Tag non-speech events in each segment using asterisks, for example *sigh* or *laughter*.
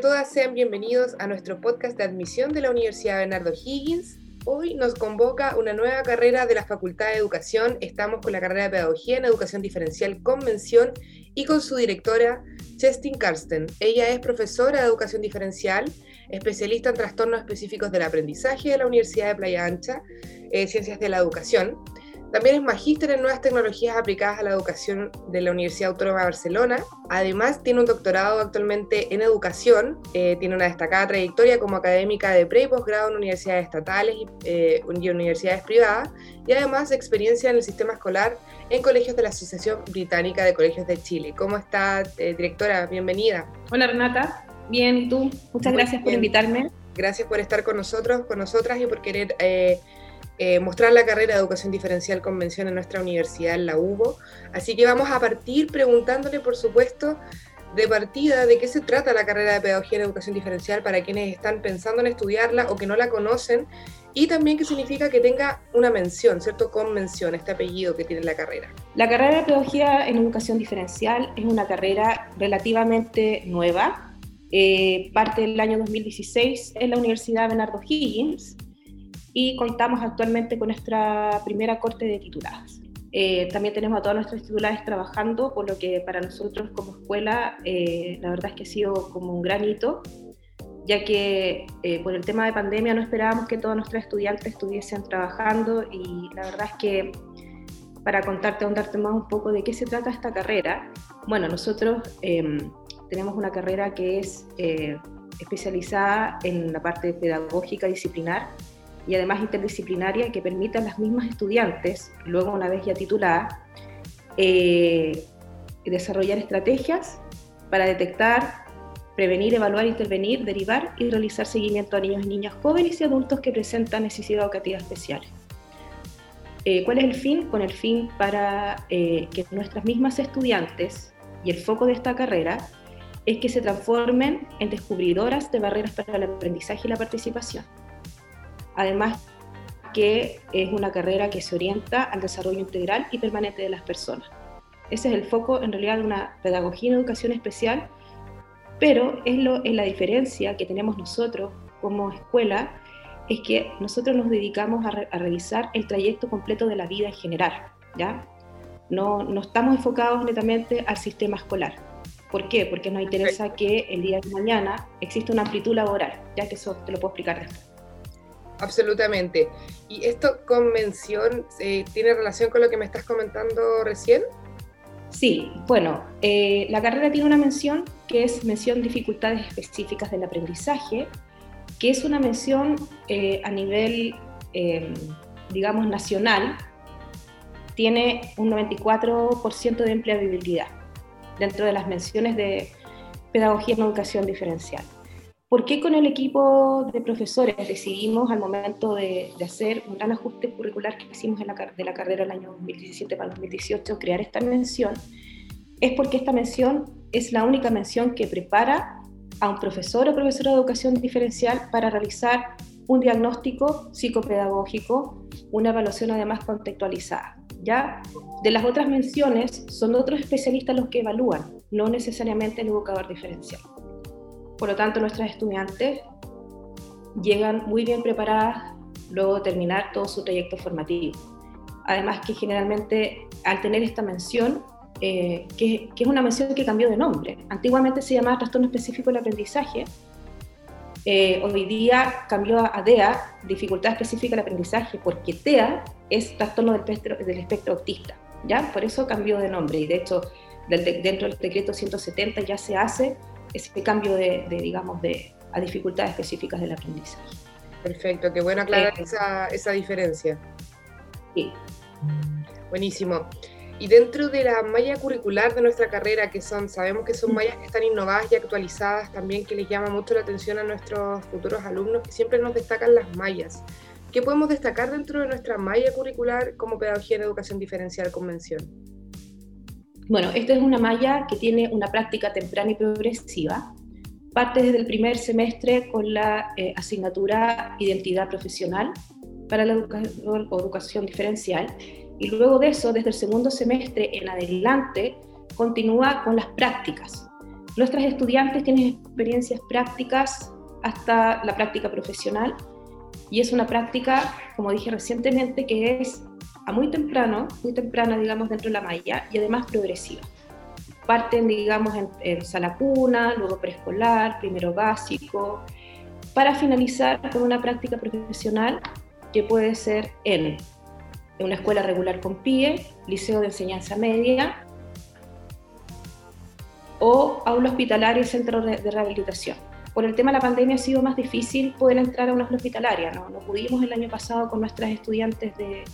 todas, sean bienvenidos a nuestro podcast de admisión de la Universidad Bernardo Higgins. Hoy nos convoca una nueva carrera de la Facultad de Educación. Estamos con la carrera de Pedagogía en Educación Diferencial Convención y con su directora, Chestin Karsten. Ella es profesora de Educación Diferencial, especialista en trastornos específicos del aprendizaje de la Universidad de Playa Ancha, eh, Ciencias de la Educación. También es magíster en nuevas tecnologías aplicadas a la educación de la Universidad Autónoma de Barcelona. Además, tiene un doctorado actualmente en educación. Eh, tiene una destacada trayectoria como académica de pre y posgrado en universidades estatales eh, y, universidades privadas. Y además, experiencia en el sistema escolar en colegios de la Asociación Británica de Colegios de Chile. ¿Cómo está, eh, directora? Bienvenida. Hola, Renata. Bien, ¿y tú? Muchas gracias por invitarme. Gracias por estar con nosotros, con nosotras y por querer eh, mostrar la carrera de educación diferencial convención en nuestra universidad, en la UBO. Así que vamos a partir preguntándole, por supuesto, de partida de qué se trata la carrera de pedagogía en educación diferencial para quienes están pensando en estudiarla o que no la conocen, y también qué significa que tenga una mención, ¿cierto? Con mención, este apellido que tiene la carrera. La carrera de pedagogía en educación diferencial es una carrera relativamente nueva, eh, parte del año 2016 en la Universidad Bernardo Higgins, y contamos actualmente con nuestra primera corte de tituladas. Eh, también tenemos a todas nuestras titulares trabajando, por lo que para nosotros como escuela eh, la verdad es que ha sido como un gran hito, ya que eh, por el tema de pandemia no esperábamos que todos nuestros estudiantes estuviesen trabajando y la verdad es que para contarte, contarte más un poco de qué se trata esta carrera, bueno, nosotros em, tenemos una carrera que es especializada en la parte pedagógica disciplinar, y además interdisciplinaria que permita a las mismas estudiantes, luego una vez ya tituladas, eh, desarrollar estrategias para detectar, prevenir, evaluar, intervenir, derivar y realizar seguimiento a niños y niñas jóvenes y adultos que presentan necesidades educativas especiales. Eh, ¿Cuál es el fin? Con el fin para eh, que nuestras mismas estudiantes, y el foco de esta carrera, es que se transformen en descubridoras de barreras para el aprendizaje y la participación además que es una carrera que se orienta al desarrollo integral y permanente de las personas. Ese es el foco en realidad de una pedagogía en educación especial, pero es, lo, es la diferencia que tenemos nosotros como escuela, es que nosotros nos dedicamos a, revisar el trayecto completo de la vida en general, ¿ya? No, no estamos enfocados netamente al sistema escolar. ¿Por qué? Porque nos interesa que el día de mañana exista una amplitud laboral, ya que eso te lo puedo explicar después. Absolutamente. ¿Y esto convención eh, tiene relación con lo que me estás comentando recién? Sí, bueno, eh, la carrera tiene una mención que es mención dificultades específicas del aprendizaje, que es una mención eh, a nivel, digamos, nacional, tiene un 94% de empleabilidad dentro de las menciones de pedagogía en educación diferencial. ¿Por qué con el equipo de profesores decidimos al momento de, hacer un gran ajuste curricular que hicimos en la, de la carrera el año 2017 para el 2018 crear esta mención? Es porque esta mención es la única mención que prepara a un profesor o profesora de educación diferencial para realizar un diagnóstico psicopedagógico, una evaluación además contextualizada. ¿ya? De las otras menciones son otros especialistas los que evalúan, no necesariamente el educador diferencial. Por lo tanto, nuestras estudiantes llegan muy bien preparadas luego de terminar todo su trayecto formativo. Además que generalmente al tener esta mención, eh, que, es una mención que cambió de nombre, antiguamente se llamaba trastorno específico del aprendizaje, eh, hoy día cambió a DEA, dificultad específica del aprendizaje, porque TEA es trastorno del espectro, del espectro autista, ¿ya? Por eso cambió de nombre y de hecho dentro del decreto 170 ya se hace ese cambio de, digamos, de, a dificultades específicas del aprendizaje. Perfecto, qué bueno aclarar eh, esa, esa diferencia. Sí. Buenísimo. Y dentro de la malla curricular de nuestra carrera, que son, sabemos que son mallas que están innovadas y actualizadas también, que les llama mucho la atención a nuestros futuros alumnos, que siempre nos destacan las mallas. ¿Qué podemos destacar dentro de nuestra malla curricular como pedagogía en educación diferencial convención? Bueno, esta es una malla que tiene una práctica temprana y progresiva. Parte desde el primer semestre con la eh, asignatura Identidad Profesional para la educación diferencial y luego de eso, desde el segundo semestre en adelante, continúa con las prácticas. Nuestras estudiantes tienen experiencias prácticas hasta la práctica profesional y es una práctica, como dije recientemente, que es a muy temprano, muy temprana, digamos, dentro de la malla y además progresiva. Parten, digamos, en, en sala cuna, luego preescolar, primero básico, para finalizar con una práctica profesional que puede ser en una escuela regular con PIE, liceo de enseñanza media o aula hospitalaria y centro de rehabilitación. Por el tema de la pandemia ha sido más difícil poder entrar a una aula hospitalaria, ¿no? no pudimos el año pasado con nuestras estudiantes de,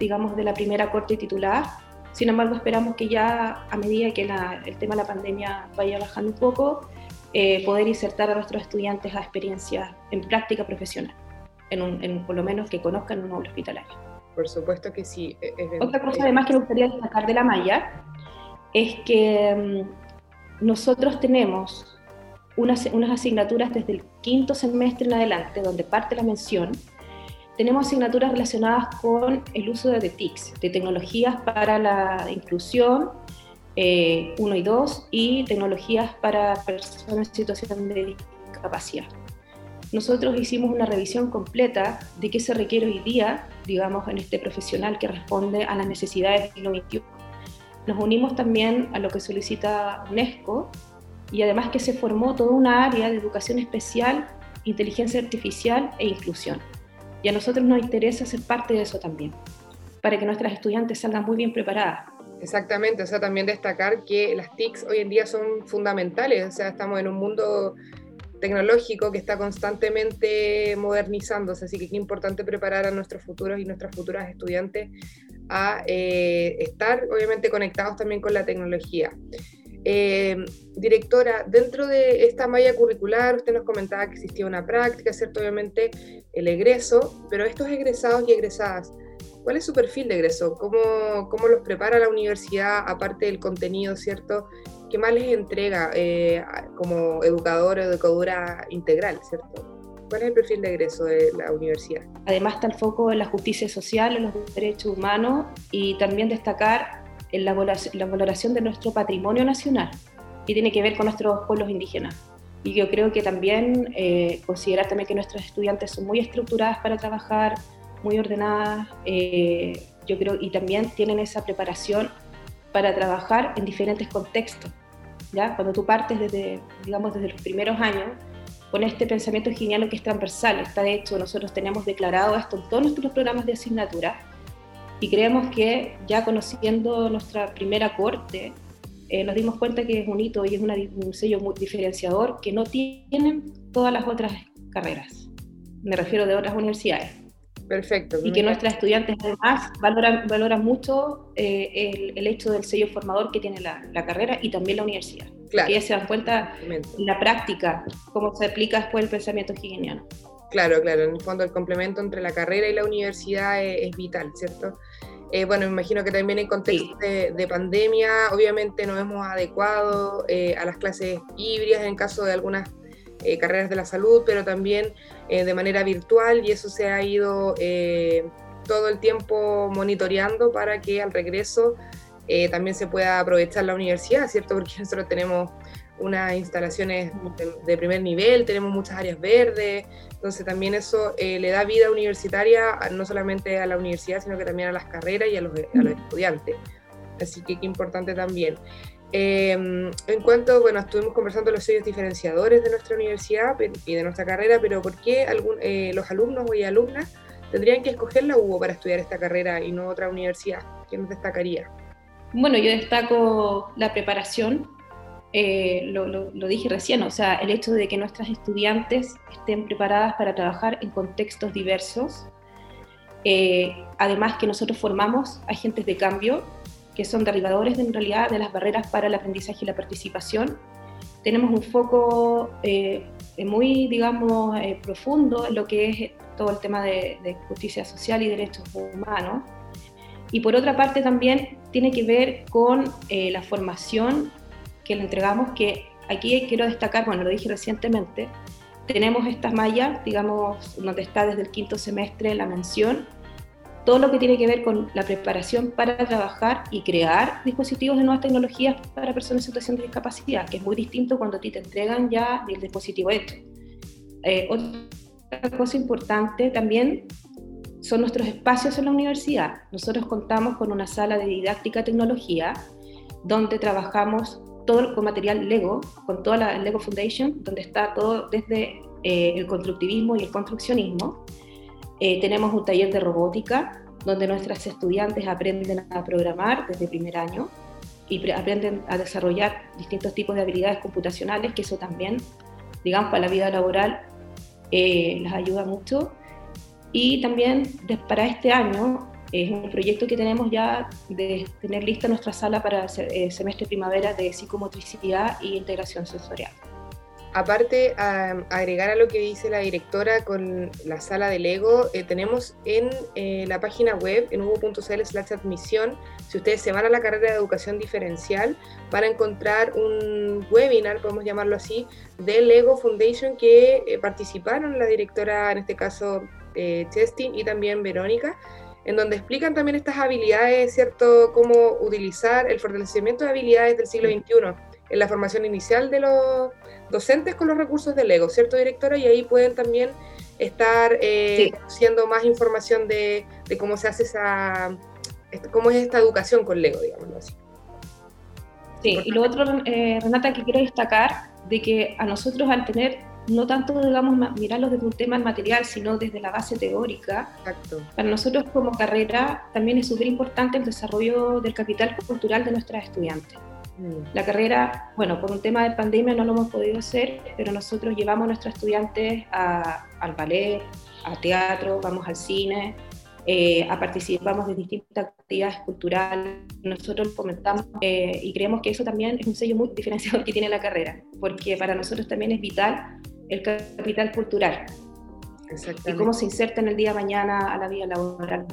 digamos, de la primera corte titular, sin embargo esperamos que ya a medida que el tema de la pandemia vaya bajando un poco, eh, poder insertar a nuestros estudiantes a experiencias en práctica profesional, en, por lo menos que conozcan un aula hospitalaria. Por supuesto que sí. E, Otra cosa además que me gustaría destacar de la malla es que mm, nosotros tenemos unas, unas asignaturas desde el quinto semestre en adelante, donde parte la mención, tenemos asignaturas relacionadas con el uso de TICs, de tecnologías para la inclusión, 1 eh, y 2, y tecnologías para personas en situación de discapacidad. Nosotros hicimos una revisión completa de qué se requiere hoy día, digamos, en este profesional que responde a las necesidades del siglo XXI. Nos unimos también a lo que solicita UNESCO y además que se formó toda una área de educación especial, inteligencia artificial e inclusión. Y a nosotros nos interesa ser parte de eso también, para que nuestras estudiantes salgan muy bien preparadas. Exactamente, o sea, también destacar que las TICs hoy en día son fundamentales, o sea, estamos en un mundo tecnológico que está constantemente modernizándose, así que es importante preparar a nuestros futuros y nuestras futuras estudiantes a eh, estar obviamente conectados también con la tecnología. Eh, directora, dentro de esta malla curricular, usted nos comentaba que existía una práctica, ¿cierto? Obviamente el egreso, pero estos egresados y egresadas, ¿cuál es su perfil de egreso? ¿Cómo, cómo los prepara la universidad, aparte del contenido, ¿cierto? ¿Qué más les entrega eh, como educador o educadora integral, ¿cierto? ¿Cuál es el perfil de egreso de la universidad? Además está el foco en la justicia social, en los derechos humanos y también destacar en la, valoración de nuestro patrimonio nacional, que tiene que ver con nuestros pueblos indígenas. Y yo creo que también eh, considerar también que nuestros estudiantes son muy estructuradas para trabajar, muy ordenadas, eh, yo creo, y también tienen esa preparación para trabajar en diferentes contextos. ¿ya? Cuando tú partes desde, digamos, desde los primeros años, con este pensamiento genial que es transversal, está de hecho, nosotros tenemos declarado esto en todos nuestros programas de asignatura, y creemos que ya conociendo nuestra primera corte, eh, nos dimos cuenta que es un hito y es un sello muy diferenciador que no tienen todas las otras carreras. Me refiero de otras universidades. Perfecto. Y que nuestras estudiantes además valoran, valoran mucho eh, el, hecho del sello formador que tiene la, carrera y también la universidad. Claro. Que ya se dan cuenta en la práctica cómo se aplica después el pensamiento higieniano. Claro, claro, en el fondo el complemento entre la carrera y la universidad es, vital, ¿cierto? Eh, bueno, me imagino que también en contexto de, pandemia, obviamente nos hemos adecuado eh, a las clases híbridas en caso de algunas eh, carreras de la salud, pero también de manera virtual y eso se ha ido todo el tiempo monitoreando para que al regreso también se pueda aprovechar la universidad, ¿cierto? *laughs* Porque nosotros tenemos unas instalaciones de, primer nivel, tenemos muchas áreas verdes, entonces también eso eh, le da vida universitaria no solamente a la universidad, sino que también a las carreras y a los, estudiantes. Así que qué importante también. Em, en cuanto, bueno, estuvimos conversando de los sellos diferenciadores de nuestra universidad y de nuestra carrera, pero ¿por qué algún, eh, los alumnos y alumnas tendrían que escoger la UBO para estudiar esta carrera y no otra universidad? ¿Qué nos destacaría? Bueno, yo destaco la preparación eh, lo, dije recién, o sea, el hecho de que nuestras estudiantes estén preparadas para trabajar en contextos diversos, eh, además que nosotros formamos agentes de cambio que son derribadores de, en realidad de las barreras para el aprendizaje y la participación. Tenemos un foco eh, muy, digamos, profundo en lo que es todo el tema de, de justicia social y derechos humanos. Y por otra parte también tiene que ver con la formación que le entregamos, que aquí quiero destacar, bueno, lo dije recientemente, tenemos estas mallas, digamos, donde está desde el quinto semestre la mención, todo lo que tiene que ver con la preparación para trabajar y crear dispositivos de nuevas tecnologías para personas en situación de discapacidad, que es muy distinto cuando a ti te entregan ya el dispositivo hecho. Eh, otra cosa importante también son nuestros espacios en la universidad. Nosotros contamos con una sala de didáctica tecnología donde trabajamos todo con material Lego, con toda la Lego Foundation, donde está todo desde eh, el constructivismo y el construccionismo. Eh, tenemos un taller de robótica donde nuestras estudiantes aprenden a programar desde primer año y aprenden a desarrollar distintos tipos de habilidades computacionales, que eso también, digamos, para la vida laboral eh, les ayuda mucho. Y también para este año es un proyecto que tenemos ya de tener lista nuestra sala para el eh, semestre primavera de psicomotricidad y integración sensorial. Aparte, agregar a lo que dice la directora con la sala de Lego, eh, tenemos en eh, la página web, en hugo.cl slash admisión, si ustedes se van a la carrera de educación diferencial, van a encontrar un webinar, podemos llamarlo así, de Lego Foundation que participaron la directora, en este caso, Chestin y también Verónica, en donde explican también estas habilidades, ¿cierto? Cómo utilizar el fortalecimiento de habilidades del siglo XXI en la formación inicial de los docentes con los recursos del Lego, ¿cierto, directora? Y ahí pueden también estar eh, más información de, cómo se hace esa, cómo es esta educación con Lego, digámoslo así. Sí, y lo otro, eh, Renata, que quiero destacar, de que a nosotros al tener no tanto, digamos, mirarlo desde un tema material, sino desde la base teórica. Exacto. Para nosotros como carrera también es súper importante el desarrollo del capital cultural de nuestras estudiantes. Mm. La carrera, bueno, por un tema de pandemia no lo hemos podido hacer, pero nosotros llevamos a nuestros estudiantes al ballet, a teatro, vamos al cine, eh, a participamos de distintas actividades culturales. Nosotros comentamos eh, y creemos que eso también es un sello muy diferenciador que tiene la carrera, porque para nosotros también es vital el capital cultural y cómo se inserta en el día de mañana a la vida laboral.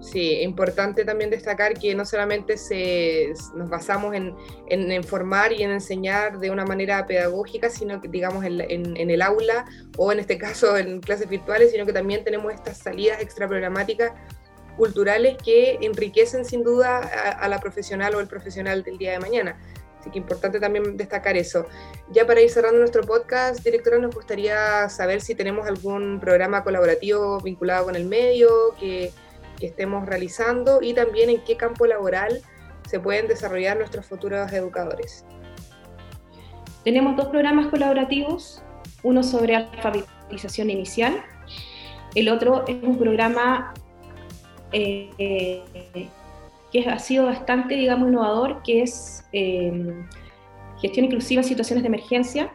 Sí, importante también destacar que no solamente se, nos basamos en, en, formar y en enseñar de una manera pedagógica, sino que digamos en, en, el aula o en este caso en clases virtuales, sino que también tenemos estas salidas extraprogramáticas culturales que enriquecen sin duda a la profesional o el profesional del día de mañana. Así que importante también destacar eso. Ya para ir cerrando nuestro podcast, directora, nos gustaría saber si tenemos algún programa colaborativo vinculado con el medio que, estemos realizando y también en qué campo laboral se pueden desarrollar nuestros futuros educadores. Tenemos dos programas colaborativos, uno sobre alfabetización inicial, el otro es un programa eh, que ha sido bastante, digamos, innovador, que es em, gestión inclusiva en situaciones de emergencia.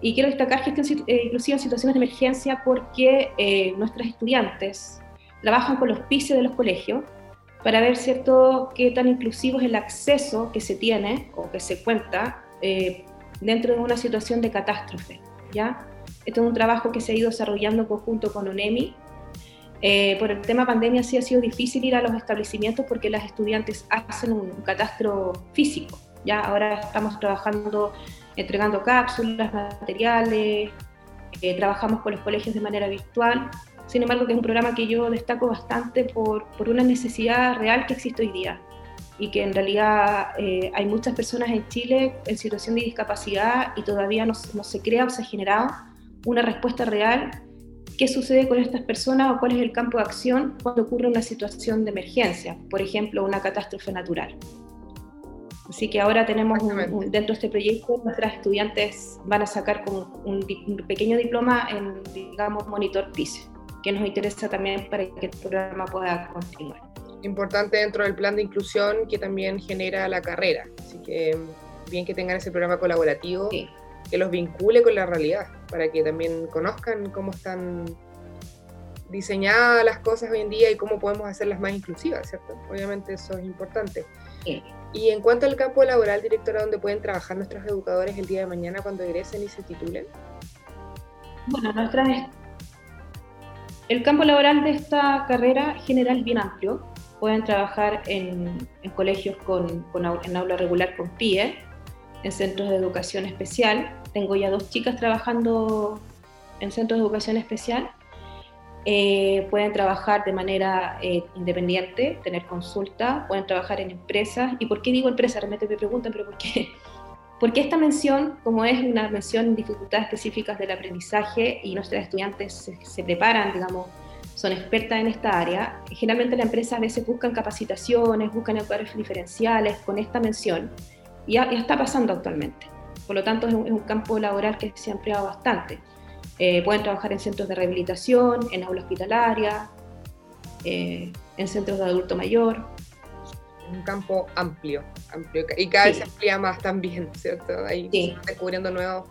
Y quiero destacar gestión eh, inclusiva en situaciones de emergencia porque eh, nuestras estudiantes trabajan con los pisos de los colegios para ver cierto qué tan inclusivo es el acceso que se tiene o que se cuenta eh, dentro de una situación de catástrofe. ¿ya? Esto es un trabajo que se ha ido desarrollando conjunto con UNEMI eh, por el tema pandemia sí ha sido difícil ir a los establecimientos porque las estudiantes hacen un catastro físico. Ya ahora estamos trabajando, entregando cápsulas, materiales, eh, trabajamos con los colegios de manera virtual. Sin embargo, que es un programa que yo destaco bastante por, por una necesidad real que existe hoy día y que en realidad eh, hay muchas personas en Chile en situación de discapacidad y todavía no, no se crea o se ha generado una respuesta real qué sucede con estas personas o cuál es el campo de acción cuando ocurre una situación de emergencia, por ejemplo, una catástrofe natural. Así que ahora tenemos dentro de este proyecto, nuestras estudiantes van a sacar como un, pequeño diploma en, digamos, monitor PISE, que nos interesa también para que el programa pueda continuar. Importante dentro del plan de inclusión que también genera la carrera. Así que bien que tengan ese programa colaborativo. Sí que los vincule con la realidad, para que también conozcan cómo están diseñadas las cosas hoy en día y cómo podemos hacerlas más inclusivas, ¿cierto? Obviamente eso es importante. Y en cuanto al campo laboral, directora, ¿dónde pueden trabajar nuestros educadores el día de mañana cuando egresen y se titulen? Bueno, nuestra, el campo laboral de esta carrera general es bien amplio. Pueden trabajar en, colegios con, en aula regular con PIE, en centros de educación especial. Tengo ya dos chicas trabajando en centros de educación especial. eh, pueden trabajar de manera eh, independiente, tener consulta, pueden trabajar en empresas. ¿Y por qué digo empresas? Realmente me preguntan, pero ¿por qué? *laughs* Porque esta mención, como es una mención en dificultades específicas del aprendizaje y nuestros estudiantes se, se preparan, digamos, son expertas en esta área, generalmente las empresas a veces buscan capacitaciones, buscan educadores diferenciales con esta mención, y ya, está pasando actualmente. Por lo tanto, es un, campo laboral que se ha ampliado bastante. Eh, pueden trabajar en centros de rehabilitación, en aula hospitalaria, eh, en centros de adulto mayor. Un campo amplio, amplio y cada vez se amplía más también, *laughs* ¿cierto? Ahí sí. descubriendo nuevos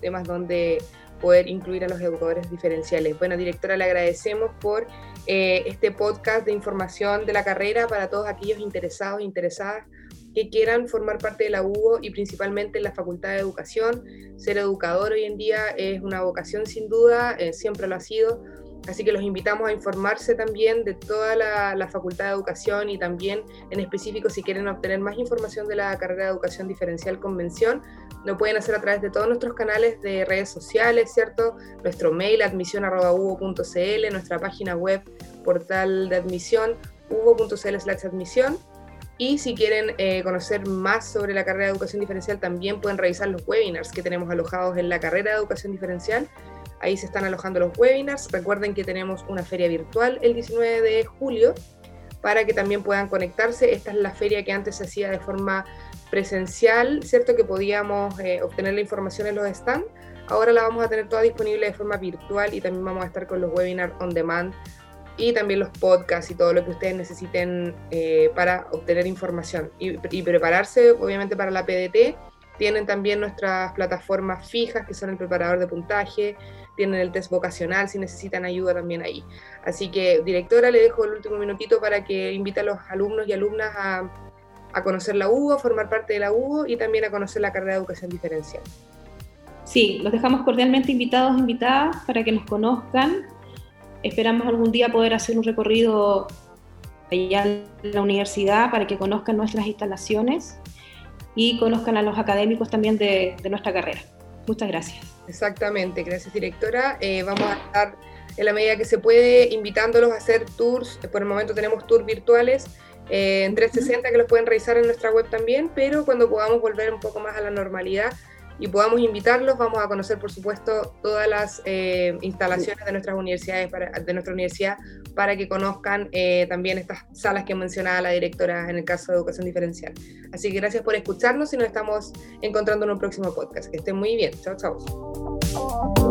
temas donde poder incluir a los educadores diferenciales. Bueno, directora, le agradecemos por eh, este podcast de información de la carrera para todos aquellos interesados e interesadas que quieran formar parte de la UBO y principalmente en la Facultad de Educación. Ser educador hoy en día es una vocación sin duda, eh, siempre lo ha sido. Así que los invitamos a informarse también de toda la, Facultad de Educación y también en específico si quieren obtener más información de la carrera de Educación Diferencial Convención, lo pueden hacer a través de todos nuestros canales de redes sociales, ¿cierto? Nuestro mail admisión.uvo.cl, nuestra página web, portal de admisión, uvo.cl slash admisión. Y si quieren eh, conocer más sobre la carrera de educación diferencial, también pueden revisar los webinars que tenemos alojados en la carrera de educación diferencial. Ahí se están alojando los webinars. Recuerden que tenemos una feria virtual el 19 de julio para que también puedan conectarse. Esta es la feria que antes se hacía de forma presencial, ¿cierto? Que podíamos eh, obtener la información en los stands. Ahora la vamos a tener toda disponible de forma virtual y también vamos a estar con los webinars on demand y también los podcasts y todo lo que ustedes necesiten eh, para obtener información y, prepararse, obviamente, para la PDT. Tienen también nuestras plataformas fijas, que son el preparador de puntaje, tienen el test vocacional si necesitan ayuda también ahí. Así que, directora, le dejo el último minutito para que invite a los alumnos y alumnas a a conocer la UBO, a formar parte de la UBO y también a conocer la carrera de educación diferencial. Sí, los dejamos cordialmente invitados, invitadas para que nos conozcan. Esperamos algún día poder hacer un recorrido allá en la universidad para que conozcan nuestras instalaciones y conozcan a los académicos también de, nuestra carrera. Muchas gracias. Exactamente, gracias directora. Eh, vamos a estar en la medida que se puede invitándolos a hacer tours. Por el momento tenemos tours virtuales eh, en 360 que los pueden revisar en nuestra web también, pero cuando podamos volver un poco más a la normalidad y podamos invitarlos, vamos a conocer, por supuesto, todas las eh, instalaciones de nuestras universidades, para, de nuestra universidad, para que conozcan eh, también estas salas que mencionaba la directora en el caso de educación diferencial. Así que gracias por escucharnos y nos estamos encontrando en un próximo podcast. Que estén muy bien. Chao, chao.